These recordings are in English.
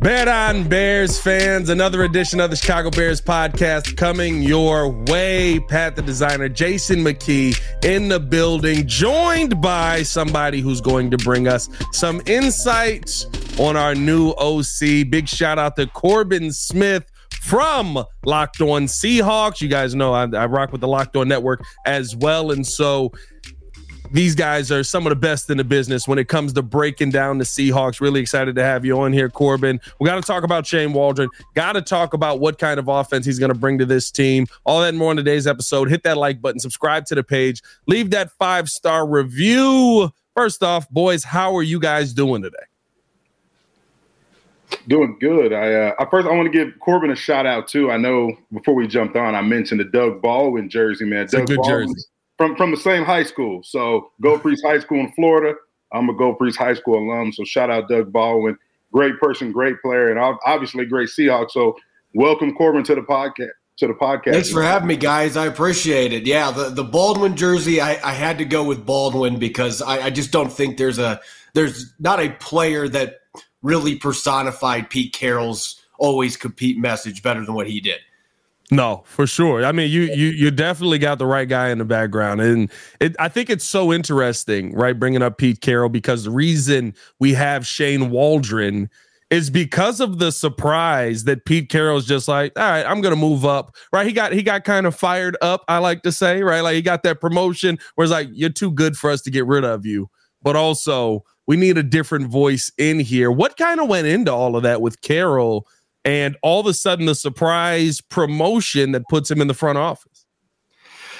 Bet on Bears fans, another edition of the Chicago Bears podcast coming your way. Pat the designer, Jason McKie in the building, joined by somebody who's going to bring us some insights on our new OC. Big shout out to Corbin Smith from Locked On Seahawks. You guys know I, I rock with the Locked On Network as well. And so these guys are some of the best in the business when it comes to breaking down the Seahawks. Really excited to have you on here, Corbin. We got to talk about Shane Waldron. Got to talk about what kind of offense he's going to bring to this team. All that and more in today's episode. Hit that like button, subscribe to the page, leave that five star review. First off, boys, how are you guys doing today? Doing good. I uh, first I want to give Corbin a shout out too. I know before we jumped on, I mentioned the Doug Baldwin jersey, man. It's Doug a good Baldwin, jersey from from the same high school. So Gulf Breeze High School in Florida. I'm a Gulf Breeze High School alum. So shout out Doug Baldwin, great person, great player, and obviously great Seahawk. So welcome Corbin to the podcast. To the podcast. Thanks for having me, guys. I appreciate it. Yeah, the, the Baldwin jersey, I, I had to go with Baldwin because I, I just don't think there's a there's not a player that really personified Pete Carroll's always compete message better than what he did. No, for sure. I mean, you you you definitely got the right guy in the background, and it, I think it's so interesting, right? Bringing up Pete Carroll because the reason we have Shane Waldron is because of the surprise that Pete Carroll's just like, all right, I'm gonna move up, right? He got he got kind of fired up, I like to say, right? Like he got that promotion where it's like, you're too good for us to get rid of you, but also we need a different voice in here. What kind of went into all of that with Carroll? And all of a sudden the surprise promotion that puts him in the front office.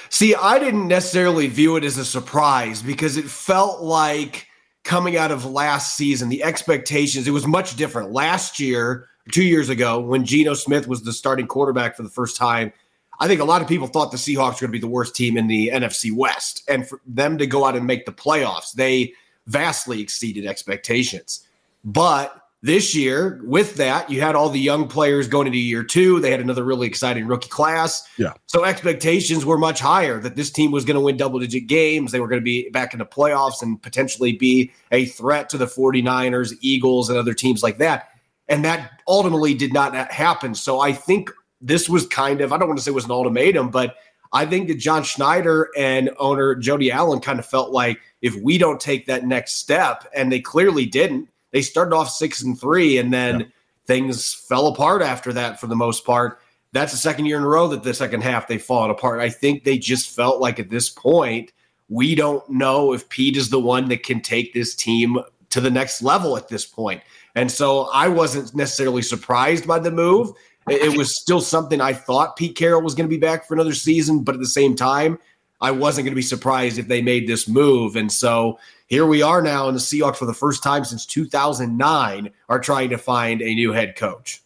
See, I didn't necessarily view it as a surprise because it felt like coming out of last season, the expectations, it was much different. Last year, two years ago, when Geno Smith was the starting quarterback for the first time, I think a lot of people thought the Seahawks were going to be the worst team in the NFC West. And for them to go out and make the playoffs, they vastly exceeded expectations. But this year, with that, you had all the young players going into year two. They had another really exciting rookie class. Yeah. So expectations were much higher that this team was going to win double digit games. They were going to be back in the playoffs and potentially be a threat to the 49ers, Eagles, and other teams like that. And that ultimately did not happen. So I think this was kind of, I don't want to say it was an ultimatum, but I think that John Schneider and owner Jody Allen kind of felt like if we don't take that next step, and they clearly didn't, they started off six and three, and then yeah. things fell apart after that for the most part. That's the second year in a row that the second half they've fallen apart. I think they just felt like at this point, we don't know if Pete is the one that can take this team to the next level at this point. And so I wasn't necessarily surprised by the move. It was still something I thought Pete Carroll was going to be back for another season, but at the same time, I wasn't going to be surprised if they made this move. And so here we are now, and the Seahawks, for the first time since 2009, are trying to find a new head coach.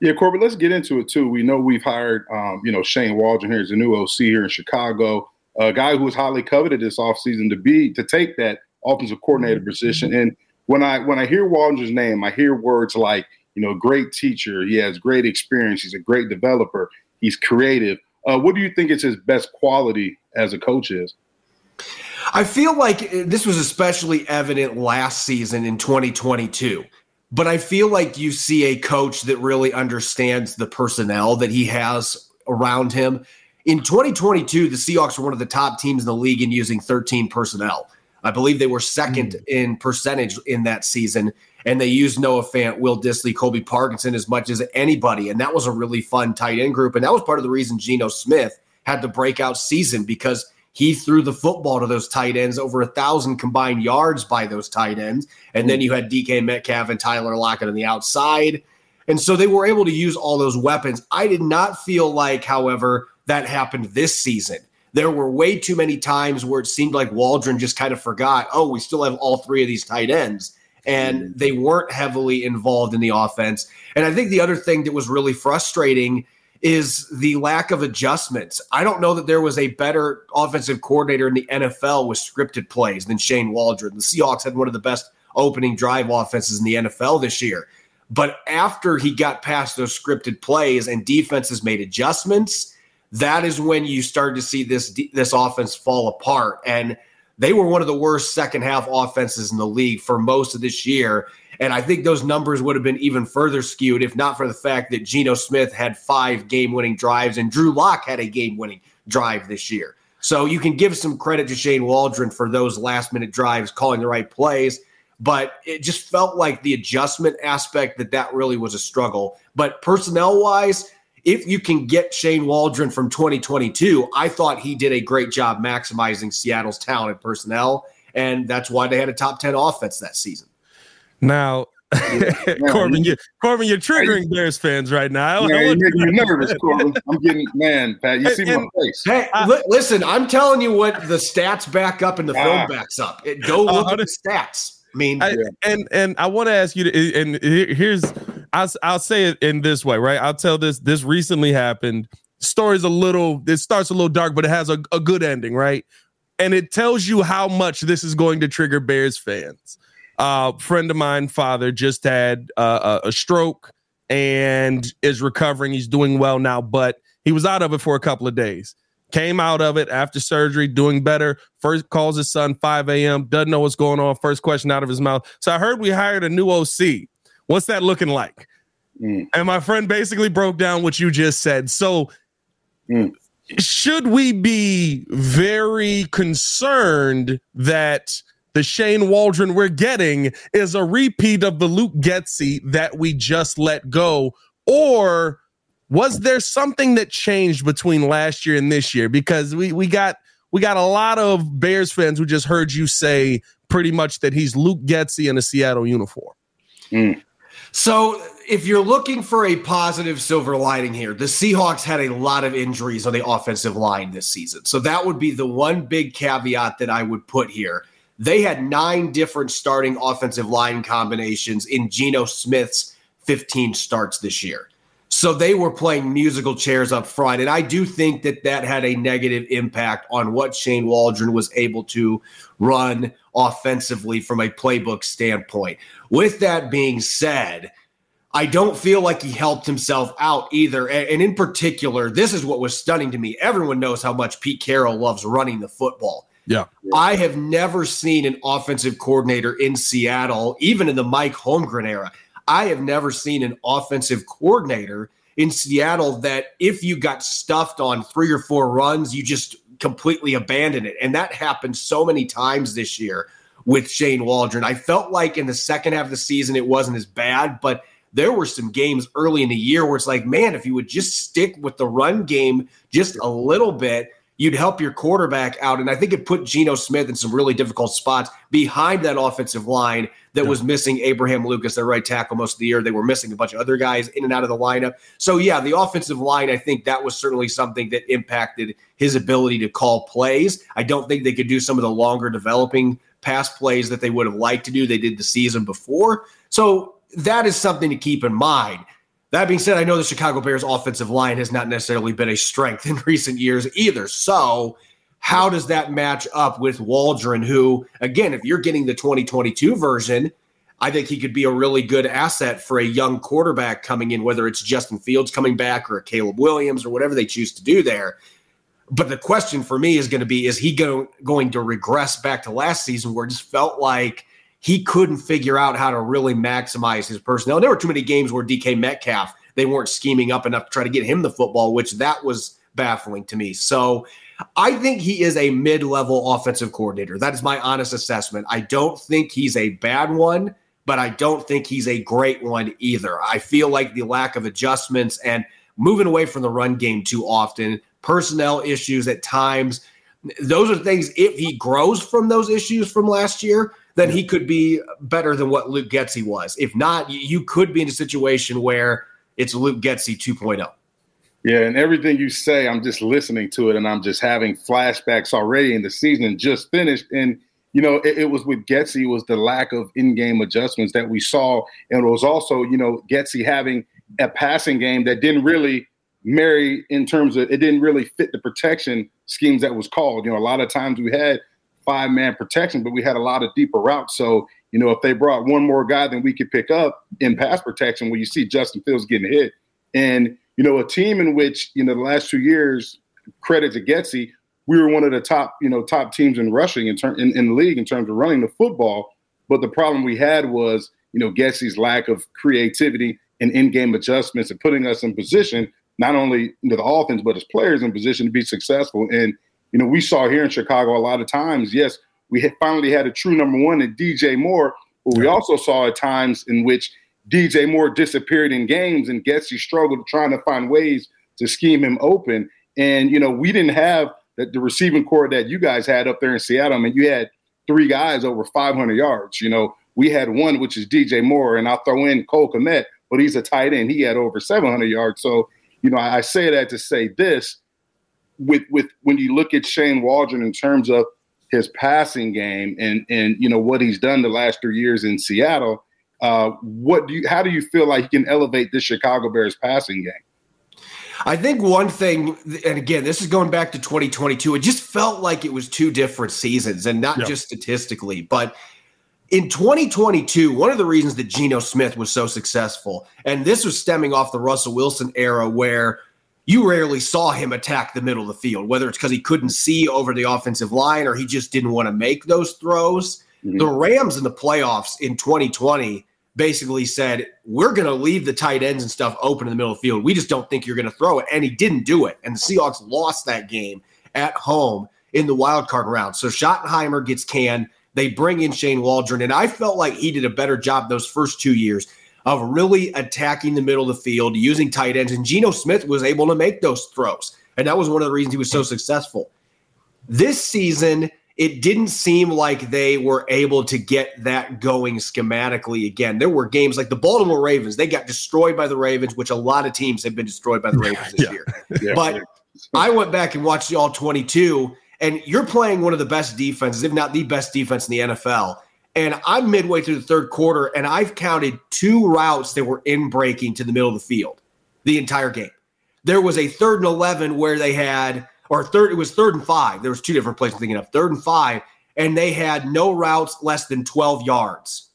Yeah, Corbin, let's get into it too. We know we've hired, um, you know, Shane Waldron here as a new OC here in Chicago, a guy who was highly coveted this offseason to be to take that offensive coordinator position. And when I when I hear Waldron's name, I hear words like, you know, great teacher. He has great experience. He's a great developer. He's creative. Uh, what do you think is his best quality as a coach is? I feel like this was especially evident last season in 2022. But I feel like you see a coach that really understands the personnel that he has around him. In 2022, the Seahawks were one of the top teams in the league in using 13 personnel. I believe they were second mm. in percentage in that season, and they used Noah Fant, Will Dissly, Colby Parkinson as much as anybody. And that was a really fun tight end group. And that was part of the reason Geno Smith had the breakout season because he threw the football to those tight ends, over a thousand combined yards by those tight ends. And then hmm. you had DK Metcalf and Tyler Lockett on the outside. And so they were able to use all those weapons. I did not feel like, however, that happened this season. There were way too many times where it seemed like Waldron just kind of forgot, oh, we still have all three of these tight ends. And hmm. they weren't heavily involved in the offense. And I think the other thing that was really frustrating is the lack of adjustments. I don't know that there was a better offensive coordinator in the NFL with scripted plays than Shane Waldron. The Seahawks had one of the best opening drive offenses in the NFL this year. But after he got past those scripted plays and defenses made adjustments, that is when you started to see this this offense fall apart. And they were one of the worst second half offenses in the league for most of this year. And I think those numbers would have been even further skewed if not for the fact that Geno Smith had five game winning drives and Drew Lock had a game winning drive this year. So you can give some credit to Shane Waldron for those last minute drives, calling the right plays. But it just felt like the adjustment aspect that that really was a struggle. But personnel wise, if you can get Shane Waldron from 2022, I thought he did a great job maximizing Seattle's talent and personnel. And that's why they had a top 10 offense that season. Now, Corbin, you, Corbin, you're triggering Bears fans right now. Yeah, you're making me nervous, Corbin. I'm getting man, Pat. You see and, my face. Hey, li- listen, I'm telling you what the stats back up and the film backs up. It, go look uh, at the stats. I mean, I, and and I want to ask you, to, and here's I'll I'll say it in this way, right? I'll tell this. This recently happened. Story's a little. It starts a little dark, but it has a, a good ending, right? And it tells you how much this is going to trigger Bears fans uh, friend of mine, father, just had uh, a stroke and is recovering. He's doing well now, but he was out of it for a couple of days. Came out of it after surgery, doing better. First calls his son 5 a.m. Doesn't know what's going on. First question out of his mouth. So I heard we hired a new OC. What's that looking like? Mm. And my friend basically broke down what you just said. So mm. should we be very concerned that the Shane Waldron we're getting is a repeat of the Luke Getsy that we just let go? Or was there something that changed between last year and this year? Because we we got we got a lot of Bears fans who just heard you say pretty much that he's Luke Getsy in a Seattle uniform. Mm. So, if you're looking for a positive silver lining here, the Seahawks had a lot of injuries on the offensive line this season. So, that would be the one big caveat that I would put here. They had nine different starting offensive line combinations in Geno Smith's 15 starts this year. So they were playing musical chairs up front. And I do think that that had a negative impact on what Shane Waldron was able to run offensively from a playbook standpoint. With that being said, I don't feel like he helped himself out either. And in particular, this is what was stunning to me. Everyone knows how much Pete Carroll loves running the football. Yeah. I have never seen an offensive coordinator in Seattle, even in the Mike Holmgren era. I have never seen an offensive coordinator in Seattle that if you got stuffed on three or four runs, you just completely abandon it. And that happened so many times this year with Shane Waldron. I felt like in the second half of the season, it wasn't as bad, but there were some games early in the year where it's like, man, if you would just stick with the run game just a little bit, you'd help your quarterback out. And I think it put Geno Smith in some really difficult spots behind that offensive line that yeah. was missing Abraham Lucas, their right tackle, most of the year. They were missing a bunch of other guys in and out of the lineup. So, yeah, the offensive line, I think that was certainly something that impacted his ability to call plays. I don't think they could do some of the longer developing pass plays that they would have liked to do. They did the season before. So, that is something to keep in mind. That being said, I know the Chicago Bears offensive line has not necessarily been a strength in recent years either. So, how does that match up with Waldron, who, again, if you're getting the 2022 version, I think he could be a really good asset for a young quarterback coming in, whether it's Justin Fields coming back or Caleb Williams or whatever they choose to do there. But the question for me is going to be is he go, going to regress back to last season where it just felt like he couldn't figure out how to really maximize his personnel. There were too many games where DK Metcalf, they weren't scheming up enough to try to get him the football, which that was baffling to me. So I think he is a mid level offensive coordinator. That is my honest assessment. I don't think he's a bad one, but I don't think he's a great one either. I feel like the lack of adjustments and moving away from the run game too often, personnel issues at times. Those are things, if he grows from those issues from last year, then he could be better than what Luke Getsy was. If not, you could be in a situation where it's Luke Getsy 2.0. Yeah, and everything you say, I'm just listening to it and I'm just having flashbacks already in the season just finished. And, you know, it, it was with Getsy, was the lack of in game adjustments that we saw. And it was also, you know, Getsy having a passing game that didn't really marry in terms of it didn't really fit the protection schemes that was called. You know, a lot of times we had five man protection, but we had a lot of deeper routes. So, you know, if they brought one more guy than we could pick up in pass protection, where you see Justin Fields getting hit, and you know, a team in which you know the last two years, credit to Getsy, we were one of the top, you know, top teams in rushing in, turn, in, in the league in terms of running the football. But the problem we had was, you know, Getsy's lack of creativity and in-game adjustments and putting us in position, not only know, the offense, but as players in position to be successful. And, you know, we saw here in Chicago a lot of times, yes, we had finally had a true number one in DJ Moore, but we also saw at times in which DJ Moore disappeared in games and Getsy struggled trying to find ways to scheme him open. And, you know, we didn't have the, the receiving corps that you guys had up there in Seattle. I mean, you had three guys over 500 yards. You know, we had one, which is DJ Moore, and I'll throw in Cole Kmet, but he's a tight end. He had over 700 yards. So, you know, I, I say that to say this with, with when you look at Shane Waldron in terms of his passing game and, and, you know, what he's done the last three years in Seattle, uh, what do you, how do you feel like he can elevate this Chicago Bears passing game? I think one thing, and again, this is going back to 2022, it just felt like it was two different seasons and not yep. just statistically, but in 2022, one of the reasons that Geno Smith was so successful, and this was stemming off the Russell Wilson era where you rarely saw him attack the middle of the field, whether it's because he couldn't see over the offensive line or he just didn't want to make those throws. Mm-hmm. The Rams in the playoffs in 2020 basically said, We're going to leave the tight ends and stuff open in the middle of the field. We just don't think you're going to throw it. And he didn't do it. And the Seahawks lost that game at home in the wild card round. So Schottenheimer gets canned. They bring in Shane Waldron. And I felt like he did a better job those first two years of really attacking the middle of the field, using tight ends. And Geno Smith was able to make those throws. And that was one of the reasons he was so successful. This season, it didn't seem like they were able to get that going schematically again. There were games like the Baltimore Ravens, they got destroyed by the Ravens, which a lot of teams have been destroyed by the Ravens this yeah. year. Yeah. But I went back and watched the all 22, and you're playing one of the best defenses, if not the best defense in the NFL. And I'm midway through the third quarter, and I've counted two routes that were in breaking to the middle of the field the entire game. There was a third and 11 where they had or third, it was third and five. There was two different places I'm thinking of. Third and five, and they had no routes less than 12 yards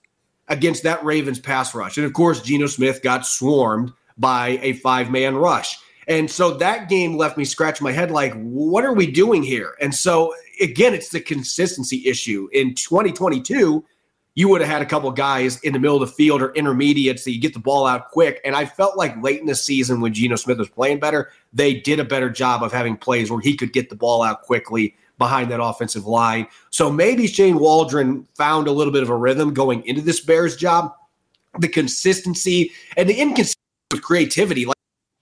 against that Ravens pass rush. And of course, Geno Smith got swarmed by a five man rush. And so that game left me scratching my head like, what are we doing here? And so, again, it's the consistency issue. In 2022, you would have had a couple guys in the middle of the field or intermediates that you get the ball out quick. And I felt like late in the season when Geno Smith was playing better, they did a better job of having plays where he could get the ball out quickly behind that offensive line. So maybe Shane Waldron found a little bit of a rhythm going into this Bears job. The consistency and the inconsistency with creativity, like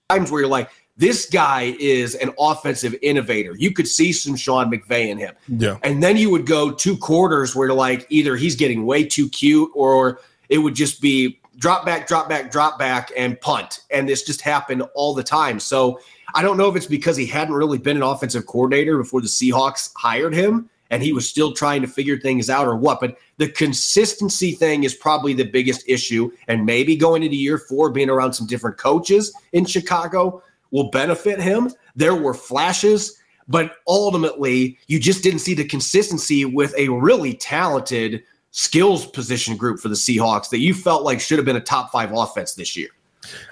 times where you're like, this guy is an offensive innovator. You could see some Sean McVay in him. Yeah. And then you would go two quarters where you're like either he's getting way too cute or it would just be drop back, drop back, drop back, and punt. And this just happened all the time. So I don't know if it's because he hadn't really been an offensive coordinator before the Seahawks hired him and he was still trying to figure things out or what. But the consistency thing is probably the biggest issue. And maybe going into year four, being around some different coaches in Chicago will benefit him. There were flashes, but ultimately, you just didn't see the consistency with a really talented skills position group for the Seahawks that you felt like should have been a top five offense this year.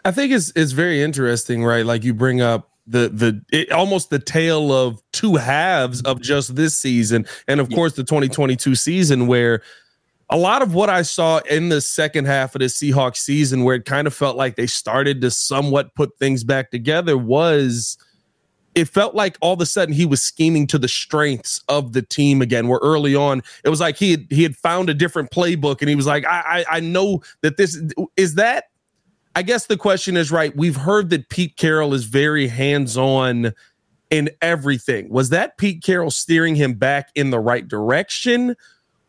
I think it's it's very interesting, right? Like you bring up the the it, almost the tale of two halves of just this season, and of course the 2022 season where a lot of what I saw in the second half of the Seahawks season, where it kind of felt like they started to somewhat put things back together, was it felt like all of a sudden he was scheming to the strengths of the team again. Where early on it was like he had he had found a different playbook, and he was like, I I, I know that this is that. I guess the question is right. We've heard that Pete Carroll is very hands on in everything. Was that Pete Carroll steering him back in the right direction?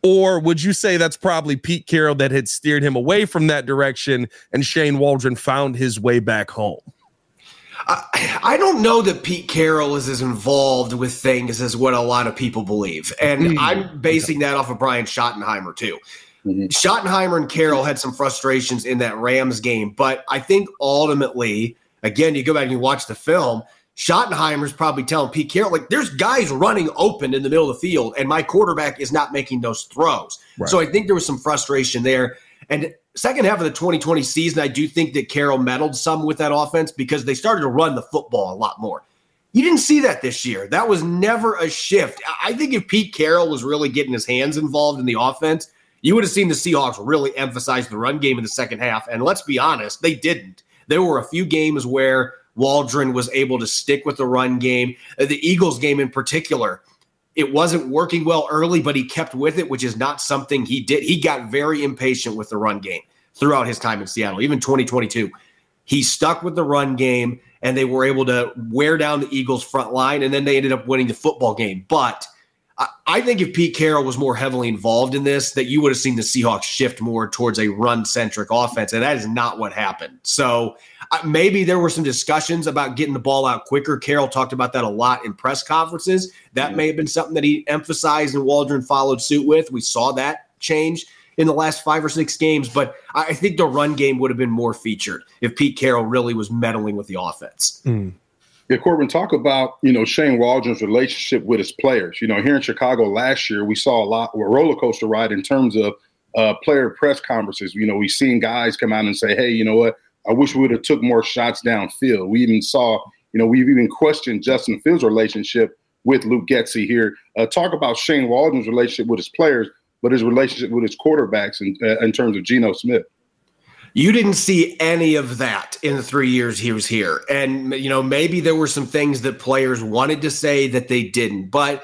Or would you say that's probably Pete Carroll that had steered him away from that direction and Shane Waldron found his way back home? I, I don't know that Pete Carroll is as involved with things as what a lot of people believe. And mm-hmm. I'm basing that off of Brian Schottenheimer, too. Mm-hmm. Schottenheimer and Carroll had some frustrations in that Rams game, but I think ultimately, again, you go back and you watch the film, Schottenheimer's probably telling Pete Carroll, like, there's guys running open in the middle of the field, and my quarterback is not making those throws. Right. So I think there was some frustration there. And second half of the 2020 season, I do think that Carroll meddled some with that offense because they started to run the football a lot more. You didn't see that this year. That was never a shift. I think if Pete Carroll was really getting his hands involved in the offense, you would have seen the Seahawks really emphasize the run game in the second half. And let's be honest, they didn't. There were a few games where Waldron was able to stick with the run game. Uh, the Eagles game in particular, it wasn't working well early, but he kept with it, which is not something he did. He got very impatient with the run game throughout his time in Seattle, even 2022. He stuck with the run game and they were able to wear down the Eagles' front line, and then they ended up winning the football game. But I think if Pete Carroll was more heavily involved in this, that you would have seen the Seahawks shift more towards a run-centric offense, and that is not what happened. So uh, maybe there were some discussions about getting the ball out quicker. Carroll talked about that a lot in press conferences. That may have been something that he emphasized and Waldron followed suit with. We saw that change in the last five or six games, but I think the run game would have been more featured if Pete Carroll really was meddling with the offense. Mm. Yeah, Corbin, talk about you know Shane Waldron's relationship with his players. You know, here in Chicago last year, we saw a lot a roller coaster ride in terms of uh, player press conferences. You know, we've seen guys come out and say, "Hey, you know what? I wish we would have took more shots downfield." We even saw, you know, we've even questioned Justin Fields' relationship with Luke Getsy here. Uh, talk about Shane Waldron's relationship with his players, but his relationship with his quarterbacks in, uh, in terms of Geno Smith. You didn't see any of that in the three years he was here. And, you know, maybe there were some things that players wanted to say that they didn't, but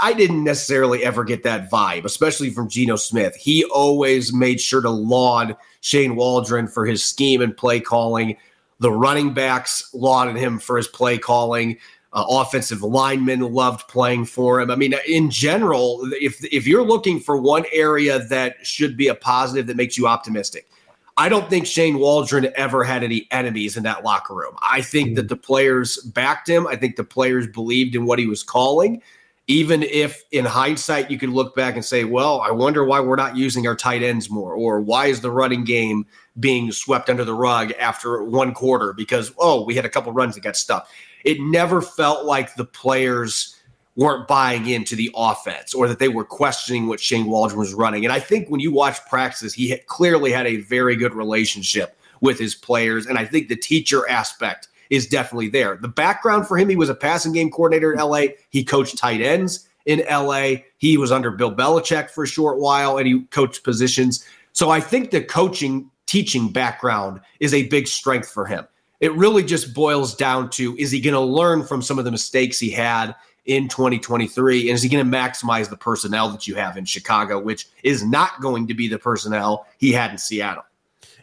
I, didn't necessarily ever get that vibe, especially from Geno Smith. He always made sure to laud Shane Waldron for his scheme and play calling. The running backs lauded him for his play calling. Uh, offensive linemen loved playing for him. I mean, in general, if if you're looking for one area that should be a positive that makes you optimistic, I don't think Shane Waldron ever had any enemies in that locker room. I think that mm-hmm. the players backed him. I think the players believed in what he was calling. Even if in hindsight you could look back and say, well, I wonder why we're not using our tight ends more, or why is the running game being swept under the rug after one quarter because, oh, we had a couple runs that got stuck. It never felt like the players weren't buying into the offense or that they were questioning what Shane Waldron was running. And I think when you watch practices, he had clearly had a very good relationship with his players. And I think the teacher aspect is definitely there. The background for him, he was a passing game coordinator in LA. He coached tight ends in LA. He was under Bill Belichick for a short while and he coached positions. So I think the coaching teaching background is a big strength for him. It really just boils down to is he going to learn from some of the mistakes he had in 2023? And is he going to maximize the personnel that you have in Chicago, which is not going to be the personnel he had in Seattle?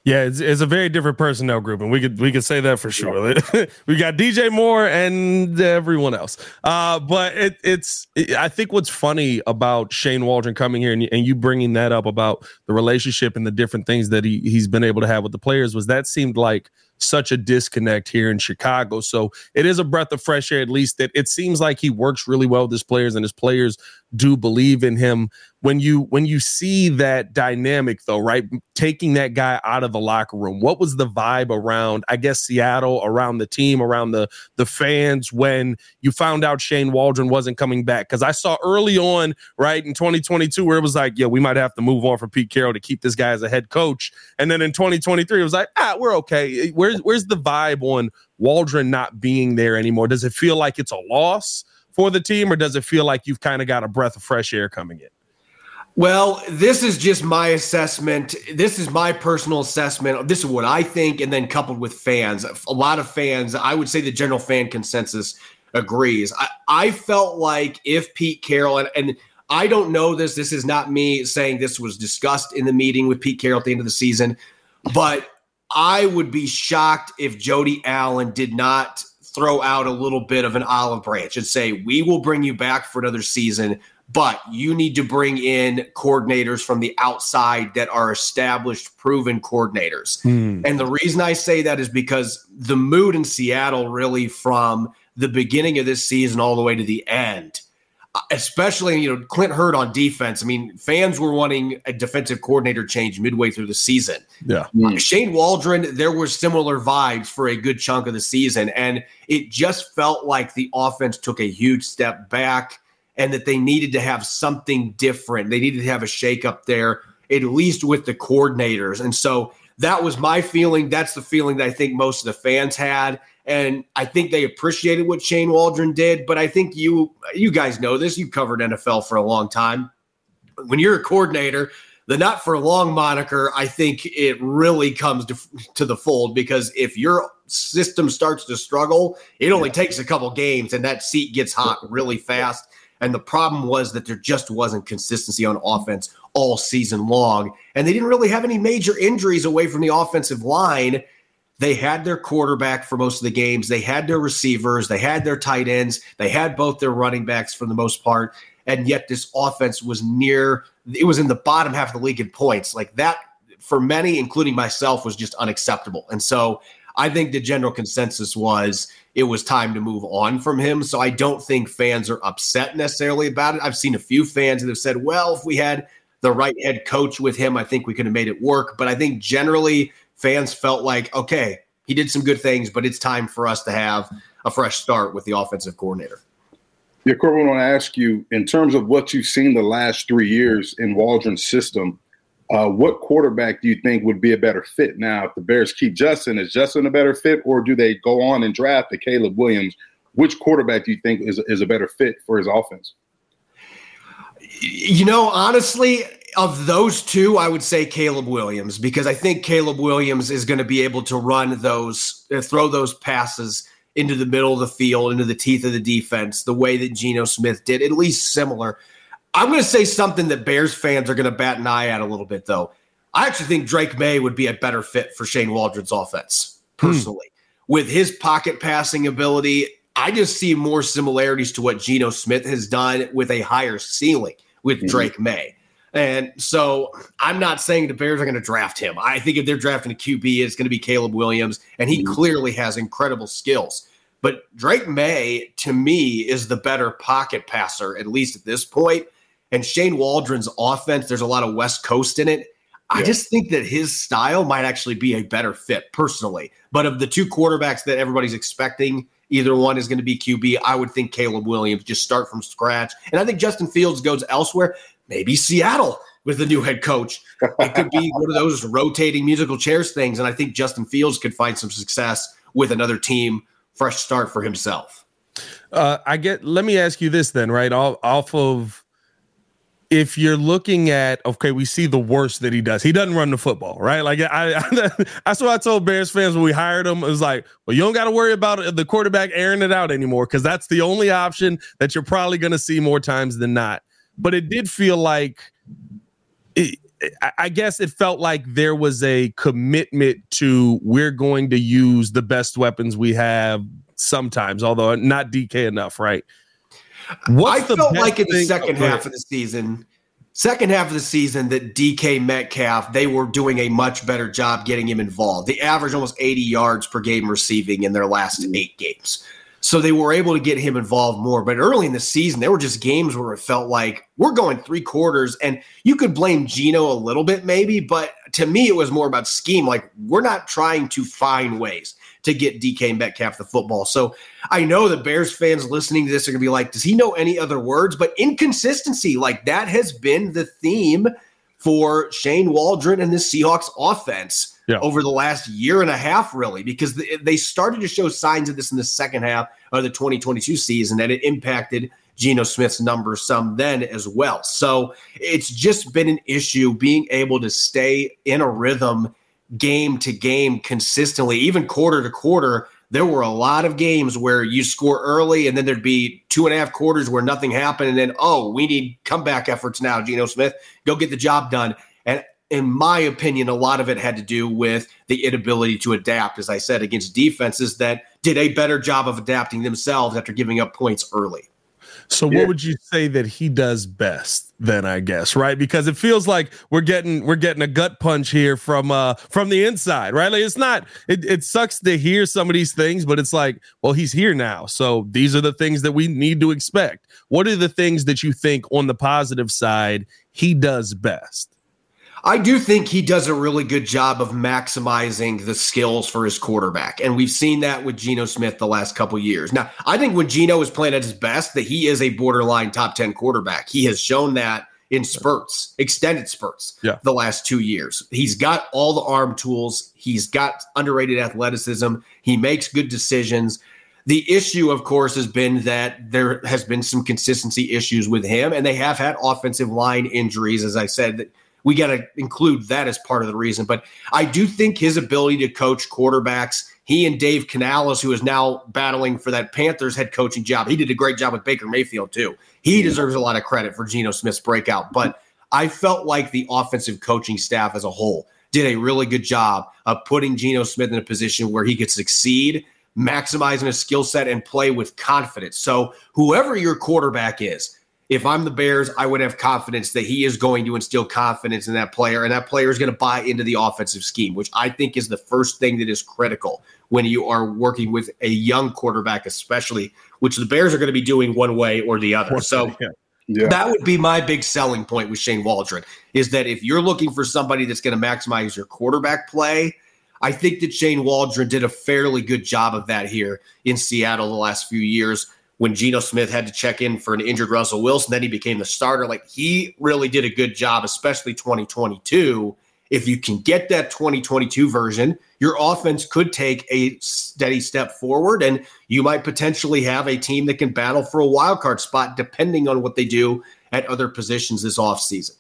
Yeah, it's, it's a very different personnel group, and we could we could say that for sure. we got DJ Moore and everyone else. Uh, but it, it's it, I think what's funny about Shane Waldron coming here and, and you bringing that up about the relationship and the different things that he he's been able to have with the players was that seemed like such a disconnect here in Chicago. So it is a breath of fresh air, at least that it seems like he works really well with his players and his players do believe in him when you when you see that dynamic though right taking that guy out of the locker room what was the vibe around i guess seattle around the team around the the fans when you found out shane waldron wasn't coming back? Because i saw early on right in 2022 where it was like yeah we might have to move on from pete carroll to keep this guy as a head coach. And then in 2023 it was like ah we're okay. Where's where's the vibe on waldron not being there anymore? Does it feel like it's a loss for the team, or does it feel like you've kind of got a breath of fresh air coming in? Well, this is just my assessment. This is my personal assessment. This is what I think, and then coupled with fans. A lot of fans, I would say the general fan consensus agrees. I, I felt like if Pete Carroll, and, and I don't know this, this is not me saying this was discussed in the meeting with Pete Carroll at the end of the season, but I would be shocked if Jody Allen did not throw out a little bit of an olive branch and say, we will bring you back for another season, but you need to bring in coordinators from the outside that are established, proven coordinators. Hmm. And the reason I say that is because the mood in Seattle, really from the beginning of this season all the way to the end, especially you know Clint Hurtt on defense. I mean, fans were wanting a defensive coordinator change midway through the season. Yeah, mm. Shane Waldron, there were similar vibes for a good chunk of the season, and it just felt like the offense took a huge step back, and that they needed to have something different. They needed to have a shakeup there, at least with the coordinators, and so that was my feeling. That's the feeling that I think most of the fans had. And I think they appreciated what Shane Waldron did. But I think you you guys know this. You covered NFL for a long time. When you're a coordinator, the not for long moniker, I think it really comes to, to the fold because if your system starts to struggle, it only takes a couple games and that seat gets hot really fast. And the problem was that there just wasn't consistency on offense all season long. And they didn't really have any major injuries away from the offensive line. They had their quarterback for most of the games. They had their receivers. They had their tight ends. They had both their running backs for the most part. And yet this offense was near, it was in the bottom half of the league in points. Like that, for many, including myself, was just unacceptable. And so I think the general consensus was it was time to move on from him. So I don't think fans are upset necessarily about it. I've seen a few fans that have said, well, if we had the right head coach with him, I think we could have made it work. But I think generally fans felt like, okay, he did some good things, but it's time for us to have a fresh start with the offensive coordinator. Yeah, Corbin, I want to ask you in terms of what you've seen the last three years in Waldron's system, uh, what quarterback do you think would be a better fit now? If the Bears keep Justin, is Justin a better fit, or do they go on and draft the Caleb Williams? Which quarterback do you think is, is a better fit for his offense? You know, honestly, of those two, I would say Caleb Williams because I think Caleb Williams is going to be able to run those, uh, throw those passes into the middle of the field, into the teeth of the defense, the way that Geno Smith did, at least similar. I'm going to say something that Bears fans are going to bat an eye at a little bit, though. I actually think Drake Maye would be a better fit for Shane Waldron's offense, hmm. personally. Hmm. With his pocket passing ability, I just see more similarities to what Geno Smith has done with a higher ceiling with mm-hmm. Drake Maye. And so I'm not saying the Bears are going to draft him. I think if they're drafting a QB, it's going to be Caleb Williams, and he mm-hmm. clearly has incredible skills. But Drake Maye, to me, is the better pocket passer, at least at this point. And Shane Waldron's offense, there's a lot of West Coast in it. I just think that his style might actually be a better fit personally. But of the two quarterbacks that everybody's expecting, either one is going to be QB. I would think Caleb Williams just start from scratch. And I think Justin Fields goes elsewhere maybe Seattle with the new head coach. It could be one of those rotating musical chairs things. And I think Justin Fields could find some success with another team, fresh start for himself. Uh, I get, let me ask you this then, right? Off, off of, if you're looking at okay, we see the worst that he does. He doesn't run the football, right? Like I, I that's what I told Bears fans when we hired him. It was like, well, you don't got to worry about the quarterback airing it out anymore because that's the only option that you're probably going to see more times than not but it did feel like it, I guess it felt like there was a commitment to we're going to use the best weapons we have sometimes, although not DK enough, right? What's I felt like in the second half of the season, second half of the season, that DK Metcalf, they were doing a much better job getting him involved. They averaged almost 80 yards per game receiving in their last eight games. So they were able to get him involved more. But early in the season, there were just games where it felt like we're going three quarters, and you could blame Geno a little bit, maybe. But to me, it was more about scheme. Like we're not trying to find ways to get DK Metcalf the football. So I know the Bears fans listening to this are going to be like, does he know any other words? But inconsistency, like that has been the theme for Shane Waldron and the Seahawks offense yeah. over the last year and a half, really, because they started to show signs of this in the second half of the 2022 season, and it impacted Geno Smith's numbers some then as well. So it's just been an issue being able to stay in a rhythm game to game consistently, even quarter to quarter. There were a lot of games where you score early and then there'd be two and a half quarters where nothing happened. And then, oh, we need comeback efforts now, Geno Smith. Go get the job done. And in my opinion, a lot of it had to do with the inability to adapt, as I said, against defenses that did a better job of adapting themselves after giving up points early. So yeah. what would you say that he does best then I guess, right? Because it feels like we're getting we're getting a gut punch here from uh from the inside, right? Like it's not it, it sucks to hear some of these things, but it's like, well, he's here now. So these are the things that we need to expect. What are the things that you think on the positive side he does best? I do think he does a really good job of maximizing the skills for his quarterback. And we've seen that with Geno Smith the last couple years. Now, I think when Geno is playing at his best, that he is a borderline top 10 quarterback. He has shown that in spurts, extended spurts, yeah. the last two years. He's got all the arm tools. He's got underrated athleticism. He makes good decisions. The issue, of course, has been that there has been some consistency issues with him, and they have had offensive line injuries. As I said, we got to include that as part of the reason. But I do think his ability to coach quarterbacks, he and Dave Canales, who is now battling for that Panthers head coaching job, he did a great job with Baker Mayfield too. He deserves a lot of credit for Geno Smith's breakout. But I felt like the offensive coaching staff as a whole did a really good job of putting Geno Smith in a position where he could succeed, maximizing his skill set, and play with confidence. So whoever your quarterback is, if I'm the Bears, I would have confidence that he is going to instill confidence in that player, and that player is going to buy into the offensive scheme, which I think is the first thing that is critical when you are working with a young quarterback, especially, which the Bears are going to be doing one way or the other. So yeah. that would be my big selling point with Shane Waldron is that if you're looking for somebody that's going to maximize your quarterback play, I think that Shane Waldron did a fairly good job of that here in Seattle the last few years when Geno Smith had to check in for an injured Russell Wilson. Then he became the starter. Like he really did a good job, especially 2022. If you can get that 2022 version, your offense could take a steady step forward, and you might potentially have a team that can battle for a wild card spot, depending on what they do at other positions this offseason.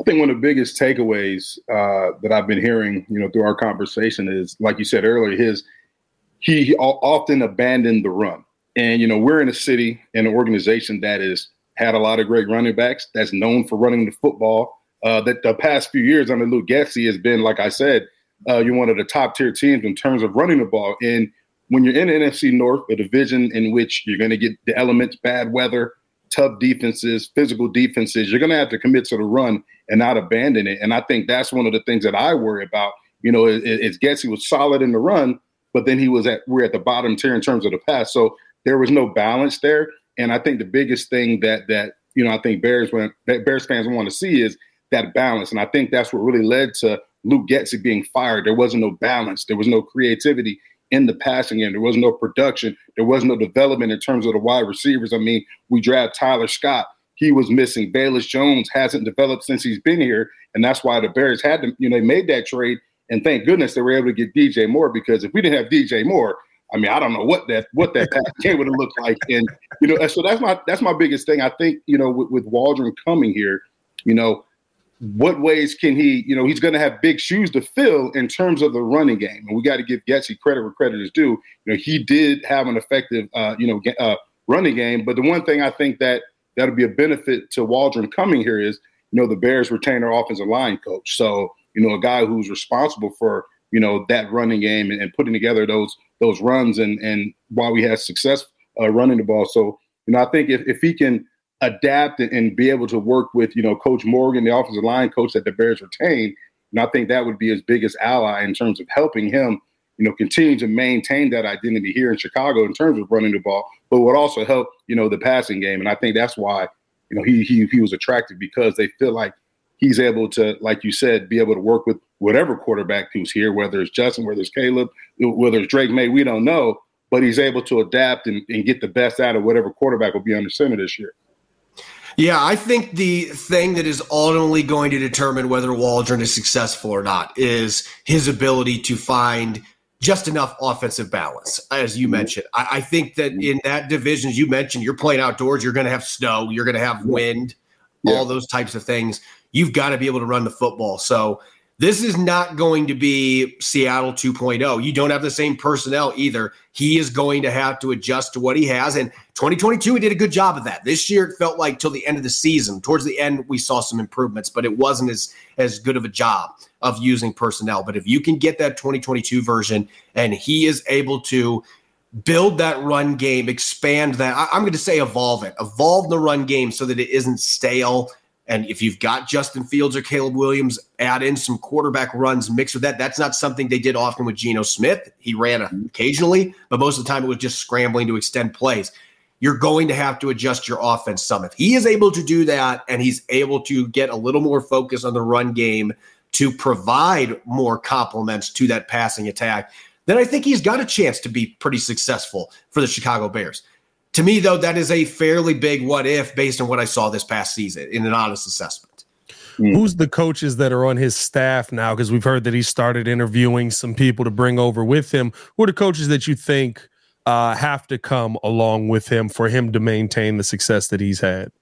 I think one of the biggest takeaways uh, that I've been hearing, you know, through our conversation is, like you said earlier, his he often abandoned the run. And you know, we're in a city and an organization that has had a lot of great running backs that's known for running the football. Uh, that the past few years under Luke Getsy has been, like I said, uh, you're one of the top tier teams in terms of running the ball. And when you're in NFC North, a division in which you're going to get the elements, bad weather, tough defenses, physical defenses, you're going to have to commit to the run and not abandon it. And I think that's one of the things that I worry about. You know, is, is Getsy was solid in the run, but then he was at we're at the bottom tier in terms of the pass. So there was no balance there. And I think the biggest thing that that you know I think Bears when Bears fans want to see is that balance. And I think that's what really led to Luke Getsy being fired. There wasn't no balance. There was no creativity in the passing game. There was no production. There was no development in terms of the wide receivers. I mean, we draft Tyler Scott. He was missing. Velus Jones hasn't developed since he's been here. And that's why the Bears had to, you know, they made that trade. And thank goodness they were able to get DJ Moore because if we didn't have DJ Moore, I mean, I don't know what that what that game would have looked like, and you know, so that's my that's my biggest thing. I think you know, with, with Waldron coming here, you know, what ways can he? You know, he's going to have big shoes to fill in terms of the running game, and we got to give Getsy credit where credit is due. You know, he did have an effective, uh, you know, uh, running game. But the one thing I think that that'll be a benefit to Waldron coming here is, you know, the Bears retain their offensive line coach, so you know, a guy who's responsible for you know that running game and, and putting together those those runs and and why we had success uh, running the ball. So you know, I think if if he can adapt and, and, be able to work with you know Coach Morgan, the offensive line coach that the Bears retain, and I think that would be his biggest ally in terms of helping him. You know, continue to maintain that identity here in Chicago in terms of running the ball, but would also help, you know, the passing game. And I think that's why, you know, he he he was attractive because they feel like he's able to, like you said, be able to work with whatever quarterback who's here, whether it's Justin, whether it's Caleb, whether it's Drake Maye, we don't know, but he's able to adapt and, and get the best out of whatever quarterback will be under center this year. Yeah, I think the thing that is ultimately going to determine whether Waldron is successful or not is his ability to find just enough offensive balance, as you mm-hmm. mentioned. I, I think that mm-hmm. in that division, as you mentioned, you're playing outdoors, you're going to have snow, you're going to have wind, yeah. all those types of things. You've got to be able to run the football. So this is not going to be Seattle 2.0. You don't have the same personnel either. He is going to have to adjust to what he has. And 2022, he did a good job of that. This year, it felt like till the end of the season. Towards the end, we saw some improvements, but it wasn't as as good of a job of using personnel. But if you can get that 2022 version, and he is able to build that run game, expand that. I, I'm going to say evolve it, evolve the run game so that it isn't stale and if you've got Justin Fields or Caleb Williams, add in some quarterback runs mixed with that. That's not something they did often with Geno Smith. He ran occasionally, but most of the time it was just scrambling to extend plays. You're going to have to adjust your offense some. If he is able to do that and he's able to get a little more focus on the run game to provide more complements to that passing attack, then I think he's got a chance to be pretty successful for the Chicago Bears to me, though, that is a fairly big what if based on what I saw this past season in an honest assessment. Mm. Who's the coaches that are on his staff now? Because we've heard that he started interviewing some people to bring over with him. Who are the coaches that you think uh, have to come along with him for him to maintain the success that he's had?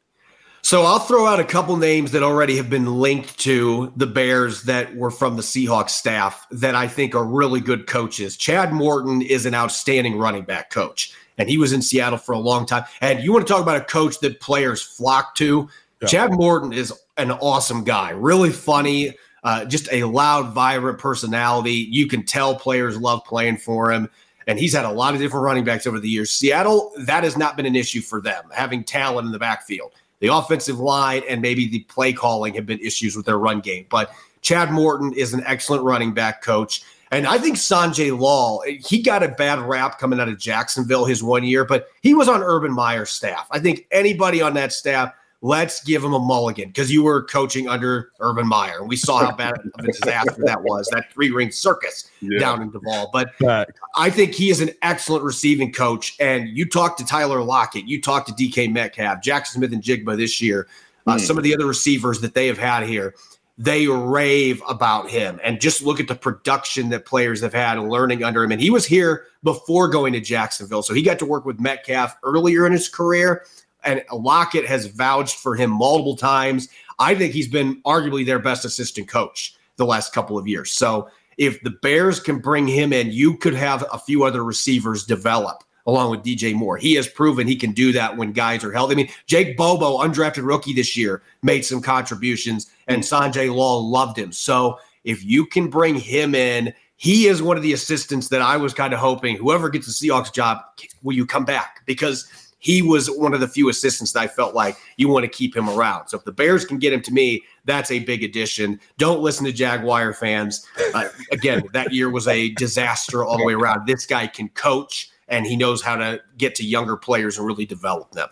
So I'll throw out a couple names that already have been linked to the Bears that were from the Seahawks staff that I think are really good coaches. Chad Morton is an outstanding running back coach, and he was in Seattle for a long time. And you want to talk about a coach that players flock to? Yeah. Chad Morton is an awesome guy, really funny, uh, just a loud, vibrant personality. You can tell players love playing for him. And he's had a lot of different running backs over the years. Seattle, that has not been an issue for them, having talent in the backfield the offensive line and maybe the play calling have been issues with their run game. But Chad Morton is an excellent running back coach. And I think Sanjay Lal, he got a bad rap coming out of Jacksonville his one year, but he was on Urban Meyer's staff. I think anybody on that staff let's give him a mulligan because you were coaching under Urban Meyer. And we saw how bad of a disaster that was, that three ring circus yeah. down in Duval. But right. I think he is an excellent receiving coach. And you talked to Tyler Lockett, you talked to DK Metcalf, Jackson Smith-Njigba this year, uh, mm. some of the other receivers that they have had here. They rave about him and just look at the production that players have had and learning under him. And he was here before going to Jacksonville. So he got to work with Metcalf earlier in his career and Lockett has vouched for him multiple times. I think he's been arguably their best assistant coach the last couple of years. So if the Bears can bring him in, you could have a few other receivers develop along with DJ Moore. He has proven he can do that when guys are healthy. I mean, Jake Bobo, undrafted rookie this year, made some contributions, and Sanjay Lal loved him. So if you can bring him in, he is one of the assistants that I was kind of hoping whoever gets the Seahawks job, will you come back? Because he was one of the few assistants that I felt like you want to keep him around. So if the Bears can get him to me, that's a big addition. Don't listen to Jaguar fans. Uh, again, that year was a disaster all the way around. This guy can coach and he knows how to get to younger players and really develop them.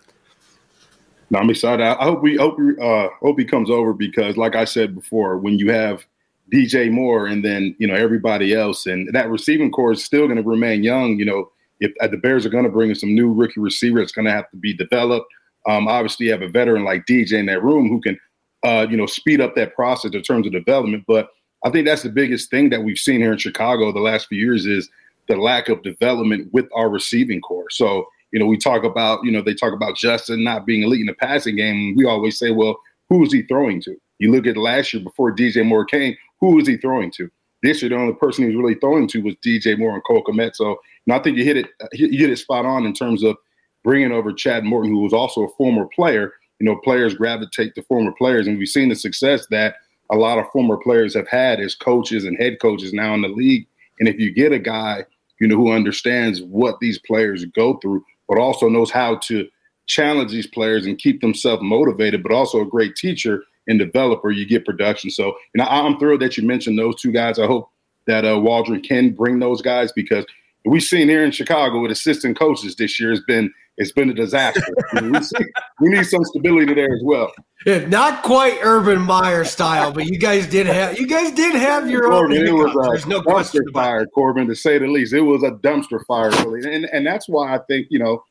No, I'm excited. I hope we hope uh, hope he comes over because, like I said before, when you have DJ Moore and then you know everybody else, and that receiving corps is still going to remain young. You know, if uh, the Bears are going to bring in some new rookie receiver, it's going to have to be developed. Um, obviously, you have a veteran like DJ in that room who can, uh, you know, speed up that process in terms of development. But I think that's the biggest thing that we've seen here in Chicago the last few years is the lack of development with our receiving corps. So, you know, we talk about, you know, they talk about Justin not being elite in the passing game. We always say, well, who is he throwing to? You look at last year before DJ Moore came, who was he throwing to? This year, the only person he was really throwing to was DJ Moore and Cole Kmet. So and I think you hit it you hit it spot on in terms of bringing over Chad Morton, who was also a former player. You know, players gravitate to former players, and we've seen the success that a lot of former players have had as coaches and head coaches now in the league. And if you get a guy, you know, who understands what these players go through, but also knows how to challenge these players and keep themselves motivated, but also a great teacher and developer, you get production. So, you know, I'm thrilled that you mentioned those two guys. I hope that uh, Waldron can bring those guys because we've seen here in Chicago with assistant coaches this year has been it's been a disaster. we, see, we, need some stability there as well. Yeah, not quite Urban Meyer style, but you guys did have you guys did have your Corbin, own. It was a There's no dumpster fire, Corbin, to say the least. It was a dumpster fire, really, and and that's why I think you know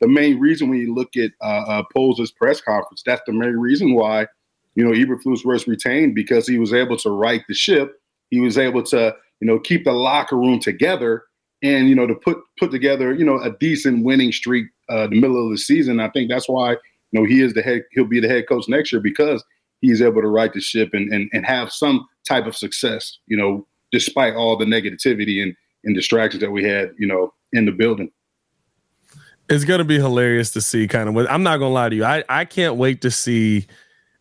the main reason when you look at uh, uh press conference, that's the main reason why you know Eberflus was retained because he was able to right the ship. He was able to you know keep the locker room together and you know to put put together you know a decent winning streak uh, the middle of the season. I think that's why you know he is the head. He'll be the head coach next year because he's able to right the ship and and, and have some type of success. You know, despite all the negativity and and distractions that we had. You know, in the building. It's gonna be hilarious to see kind of I'm not gonna lie to you. I, I can't wait to see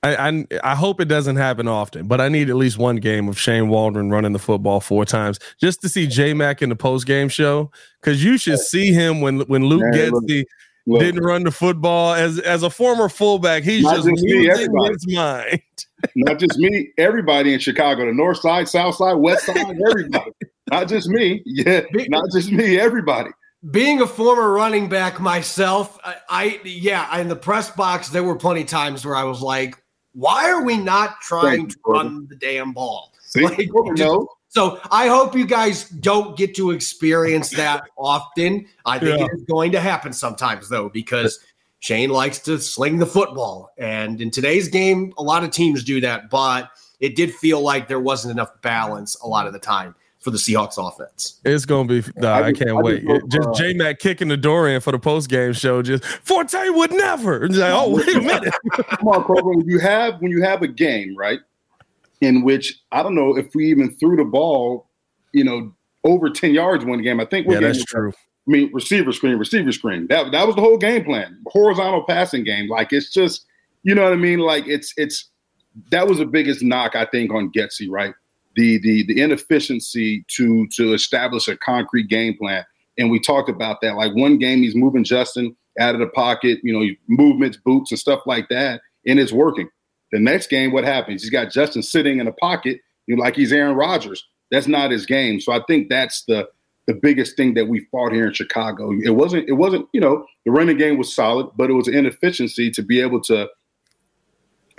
I, I, I hope it doesn't happen often, but I need at least one game of Shane Waldron running the football four times just to see J Mac in the post game show. Because you should see him when when Luke Man, Getsy look, didn't run the football as as a former fullback. He's just, just losing me, his mind. not just me, everybody in Chicago, the North Side, South Side, West Side, everybody. not just me, yeah, not just me, everybody being a former running back myself, I, I, yeah, in the press box, there were plenty of times where I was like, why are we not trying to run the damn ball? See, like, no, So I hope you guys don't get to experience that often. I think yeah. it is going to happen sometimes, though, because Shane likes to sling the football. And in today's game, a lot of teams do that, but it did feel like there wasn't enough balance a lot of the time for the Seahawks offense. It's gonna be. Nah, I, I, can't I wait. Just, just uh, J Mac kicking the door in for the post game show. Just Forte would never. Like, oh wait a minute. Come on, Kroger. When you have when you have a game right, in which I don't know if we even threw the ball, you know, over ten yards one game. I think. We Yeah, that's true. I mean, receiver screen, receiver screen. That that was the whole game plan. Horizontal passing game. Like it's just, you know what I mean. Like it's it's that was the biggest knock I think on Getsy, right? The the the inefficiency to to establish a concrete game plan. And we talked about that. Like one game, he's moving Justin out of the pocket, you know, movements, boots, and stuff like that, and it's working. The next game, what happens? He's got Justin sitting in the pocket, you know, like he's Aaron Rodgers. That's not his game. So I think that's the the biggest thing that we fought here in Chicago. It wasn't, it wasn't, you know, the running game was solid, but it was inefficiency to be able to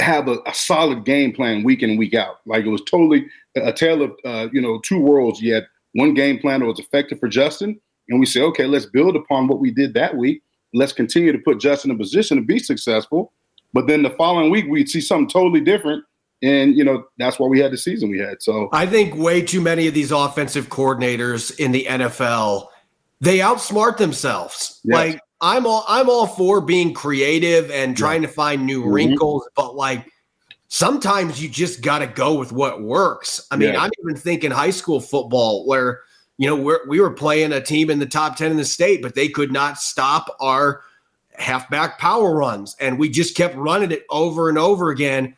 have a, a, solid game plan week in week out. Like it was totally a tale of uh, you know two worlds. You had one game plan that was effective for Justin, and we say, okay, let's build upon what we did that week. Let's continue to put Justin in a position to be successful. But then the following week, we'd see something totally different. And, you know, that's why we had the season we had. So I think way too many of these offensive coordinators in the NFL, they outsmart themselves. Yes. Like I'm all I'm all for being creative and trying yeah. to find new mm-hmm. wrinkles, but like sometimes you just got to go with what works. I mean, yeah. I'm even thinking high school football where, you know, we're, we were playing a team in the top 10 in the state, but they could not stop our halfback power runs. And we just kept running it over and over again.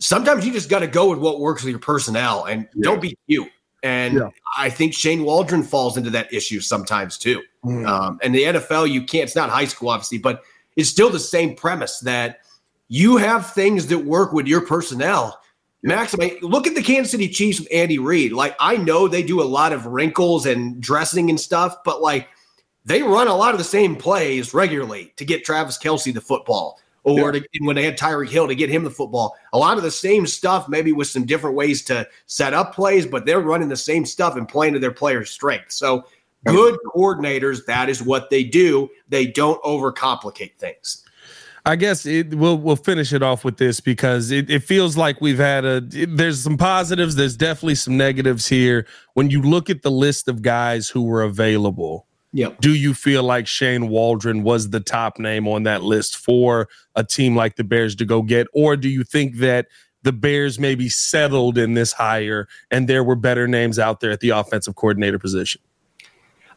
Sometimes you just got to go with what works with your personnel and yeah. don't be cute. And yeah. I think Shane Waldron falls into that issue sometimes too. Mm. Um, and the NFL, you can't, it's not high school, obviously, but it's still the same premise that you have things that work with your personnel. Max, look at the Kansas City Chiefs with Andy Reid. Like, I know they do a lot of wrinkles and dressing and stuff, but like they run a lot of the same plays regularly to get Travis Kelce the football or yeah. to, when they had Tyreek Hill to get him the football. A lot of the same stuff, maybe with some different ways to set up plays, but they're running the same stuff and playing to their players' strength. So, good coordinators, that is what they do. They don't overcomplicate things. I guess it, we'll we'll finish it off with this because it, it feels like we've had a it, there's some positives, there's definitely some negatives here. When you look at the list of guys who were available, yep. do you feel like Shane Waldron was the top name on that list for a team like the Bears to go get, or do you think that the Bears maybe settled in this hire and there were better names out there at the offensive coordinator position?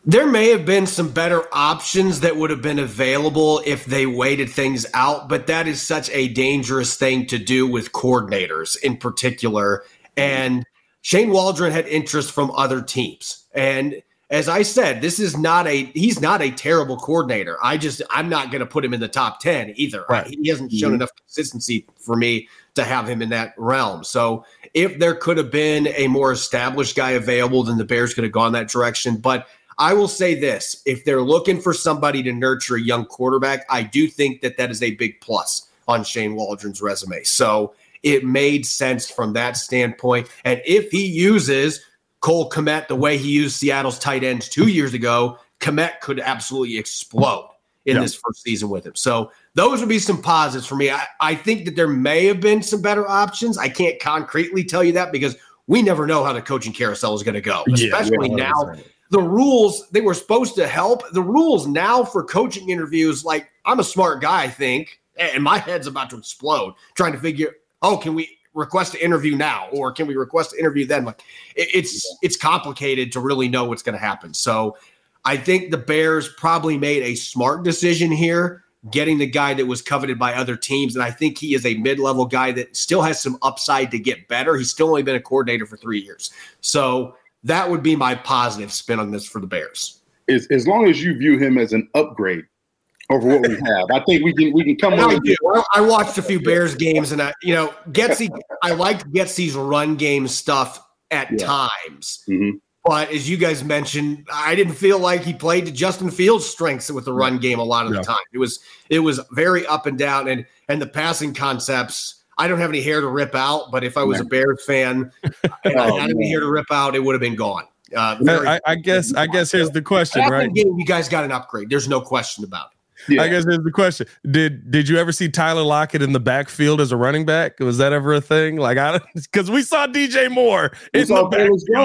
There may have been some better options that would have been available if they waited things out, but that is such a dangerous thing to do with coordinators in particular. And Shane Waldron had interest from other teams. And as I said, this is not a he's not a terrible coordinator. I just I'm not going to put him in the top 10 either. Right. He hasn't shown mm-hmm. enough consistency for me to have him in that realm. So if there could have been a more established guy available, then the Bears could have gone that direction. But I will say this if they're looking for somebody to nurture a young quarterback, I do think that that is a big plus on Shane Waldron's resume. So it made sense from that standpoint. And if he uses Cole Kmet the way he used Seattle's tight ends two years ago, Kmet could absolutely explode in yeah. this first season with him. So those would be some positives for me. I, I think that there may have been some better options. I can't concretely tell you that because we never know how the coaching carousel is going to go, especially yeah, now the rules they were supposed to help. The rules now for coaching interviews, like I'm a smart guy, I think, and my head's about to explode trying to figure, oh, can we request an interview now or can we request an interview then? Like it's it's complicated to really know what's going to happen. So I think the Bears probably made a smart decision here, getting the guy that was coveted by other teams. And I think he is a mid-level guy that still has some upside to get better. He's still only been a coordinator for three years. So that would be my positive spin on this for the Bears. As, as long as you view him as an upgrade over what we have, I think we can we can come. I do. I watched a few Bears games, and I, you know, Getsy. I liked Getsy's run game stuff at yeah. times. Mm-hmm. But as you guys mentioned, I didn't feel like he played to Justin Fields' strengths with the run game a lot of yeah. the time. It was it was very up and down, and and the passing concepts I don't have any hair to rip out, but if I was a Bears fan and I had any hair to rip out, it would have been gone. Uh, I, I, guess. I guess here's the question, right? Game, you guys got an upgrade. There's no question about it. Yeah. I guess here's the question: Did did you ever see Tyler Lockett in the backfield as a running back? Was that ever a thing? Like, I because we saw DJ Moore in the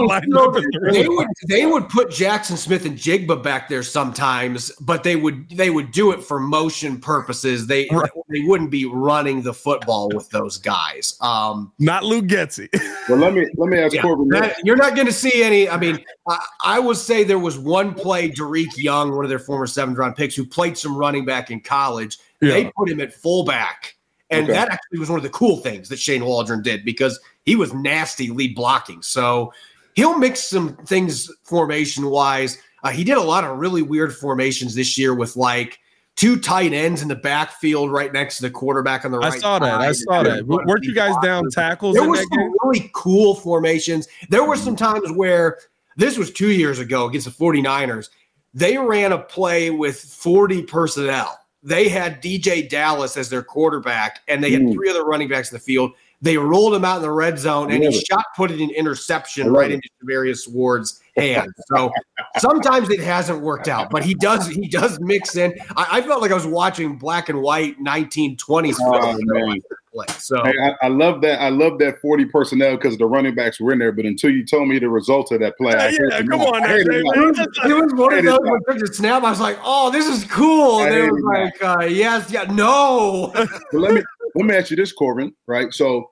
backfield. They would they would put Jackson Smith-Njigba back there sometimes, but they would they would do it for motion purposes. They right. they wouldn't be running the football with those guys. Um, not Luke Getsy. well, let me let me ask yeah, Corbin. That, you're not going to see any. I mean, I, I would say there was one play, Dareke Young, one of their former seventh round picks, who played some running back in college. Yeah. They put him at fullback. And okay. that actually was one of the cool things that Shane Waldron did because he was nasty lead blocking. So he'll mix some things formation wise. Uh, he did a lot of really weird formations this year with like two tight ends in the backfield right next to the quarterback on the right. I saw that. I saw that. Weren't you guys down tackles? There were some game? really cool formations. There were some times where this was two years ago against the 49ers they ran a play with 40 personnel. They had DJ Dallas as their quarterback, and they had three other running backs in the field. They rolled him out in the red zone, and he it. shot put it in interception right it. into Charvarius Ward's hand. So sometimes it hasn't worked out, but he does he does mix in. I, I felt like I was watching black and white 1920s oh, play. So hey, I, I, love that. I love that 40 personnel because the running backs were in there. But until you told me the result of that play, yeah, yeah come on, it, it was one of those when took the snap. I was like, "Oh, this is cool." And they were like, uh, "Yes, yeah, no." let me let me ask you this, Corbin. Right, so.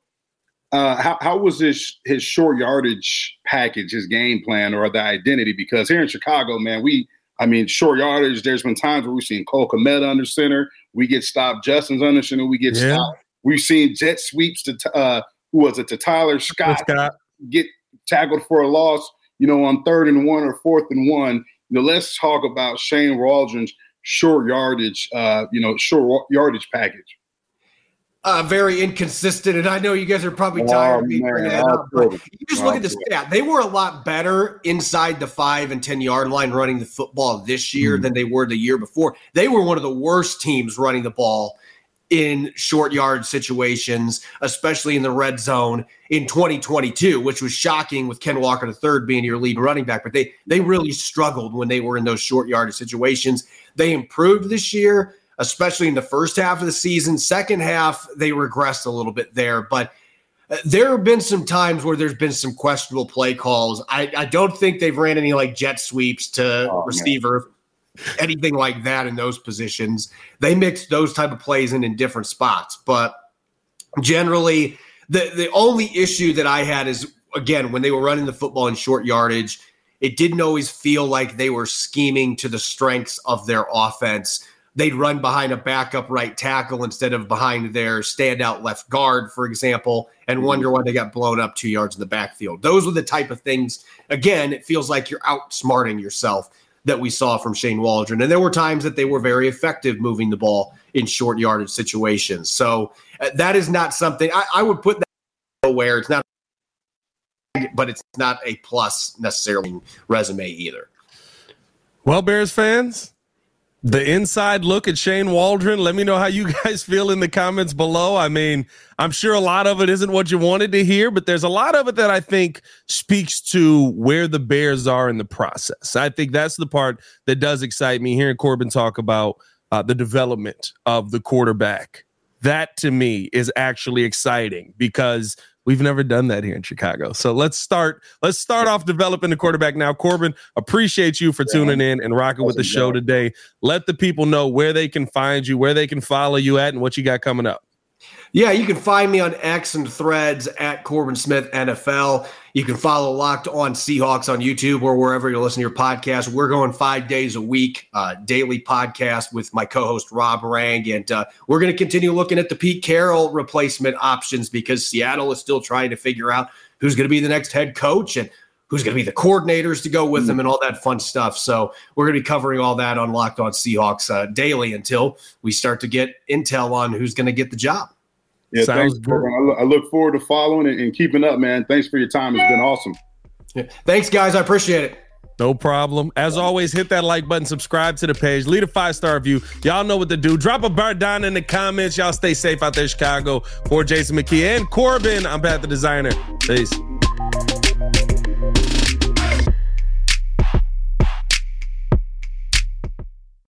Uh, how, how was his his short yardage package, his game plan, or the identity? Because here in Chicago, man, we I mean, short yardage. There's been times where we've seen Cole Kmet under center. We get stopped. Justin's under center. We get yeah. stopped. We've seen jet sweeps to uh, who was it to Tyler Scott, Scott, get tackled for a loss. You know, on third and one or fourth and one. You know, let's talk about Shane Waldron's short yardage. Uh, you know, short yardage package. Uh, very inconsistent, and I know you guys are probably tired oh, of me bringing that up. But you just look at the stat; they were a lot better inside the five and ten yard line running the football this year mm-hmm. than they were the year before. They were one of the worst teams running the ball in short yard situations, especially in the red zone in 2022, which was shocking with Ken Walker III being your lead running back. But they they really struggled when they were in those short yard situations. They improved this year, especially in the first half of the season. Second half, they regressed a little bit there, but. Uh, there have been some times where there's been some questionable play calls. I, I don't think they've ran any like jet sweeps to oh, receiver. Man anything like that in those positions. They mix those type of plays in in different spots, but generally, the the only issue that I had is again when they were running the football in short yardage, it didn't always feel like they were scheming to the strengths of their offense. They'd run behind a backup right tackle instead of behind their standout left guard, for example, and mm-hmm. wonder why they got blown up two yards in the backfield. Those were the type of things. Again, it feels like you're outsmarting yourself that we saw from Shane Waldron. And there were times that they were very effective moving the ball in short yardage situations. So uh, that is not something I, I would put that where it's not, but it's not a plus necessarily resume either. Well, Bears fans, the inside look at Shane Waldron. Let me know how you guys feel in the comments below. I mean, I'm sure a lot of it isn't what you wanted to hear, but there's a lot of it that I think speaks to where the Bears are in the process. I think that's the part that does excite me hearing Corbin talk about uh, the development of the quarterback. That to me is actually exciting because We've never done that here in Chicago. So let's start. Let's start off developing the quarterback now. Corbin, appreciate you for tuning in and rocking with the show today. Let the people know where they can find you, where they can follow you at, and what you got coming up. Yeah, you can find me on X and threads at Corbin Smith NFL. You can follow Locked On Seahawks on YouTube or wherever you listen to your podcast. We're going five days a week, uh, daily podcast with my co host Rob Rang. And uh, we're going to continue looking at the Pete Carroll replacement options because Seattle is still trying to figure out who's going to be the next head coach and who's going to be the coordinators to go with them and all that fun stuff. So we're going to be covering all that on Locked On Seahawks uh, daily until we start to get intel on who's going to get the job. Yeah, Sounds thanks. Good. I look forward to following and keeping up, man. Thanks for your time. It's been awesome. Yeah. Thanks, guys. I appreciate it. No problem. As always, hit that like button, subscribe to the page, leave a five star review. Y'all know what to do. Drop a bar down in the comments. Y'all stay safe out there, Chicago. For Jason McKie and Corbin, I'm Pat the Designer. Peace.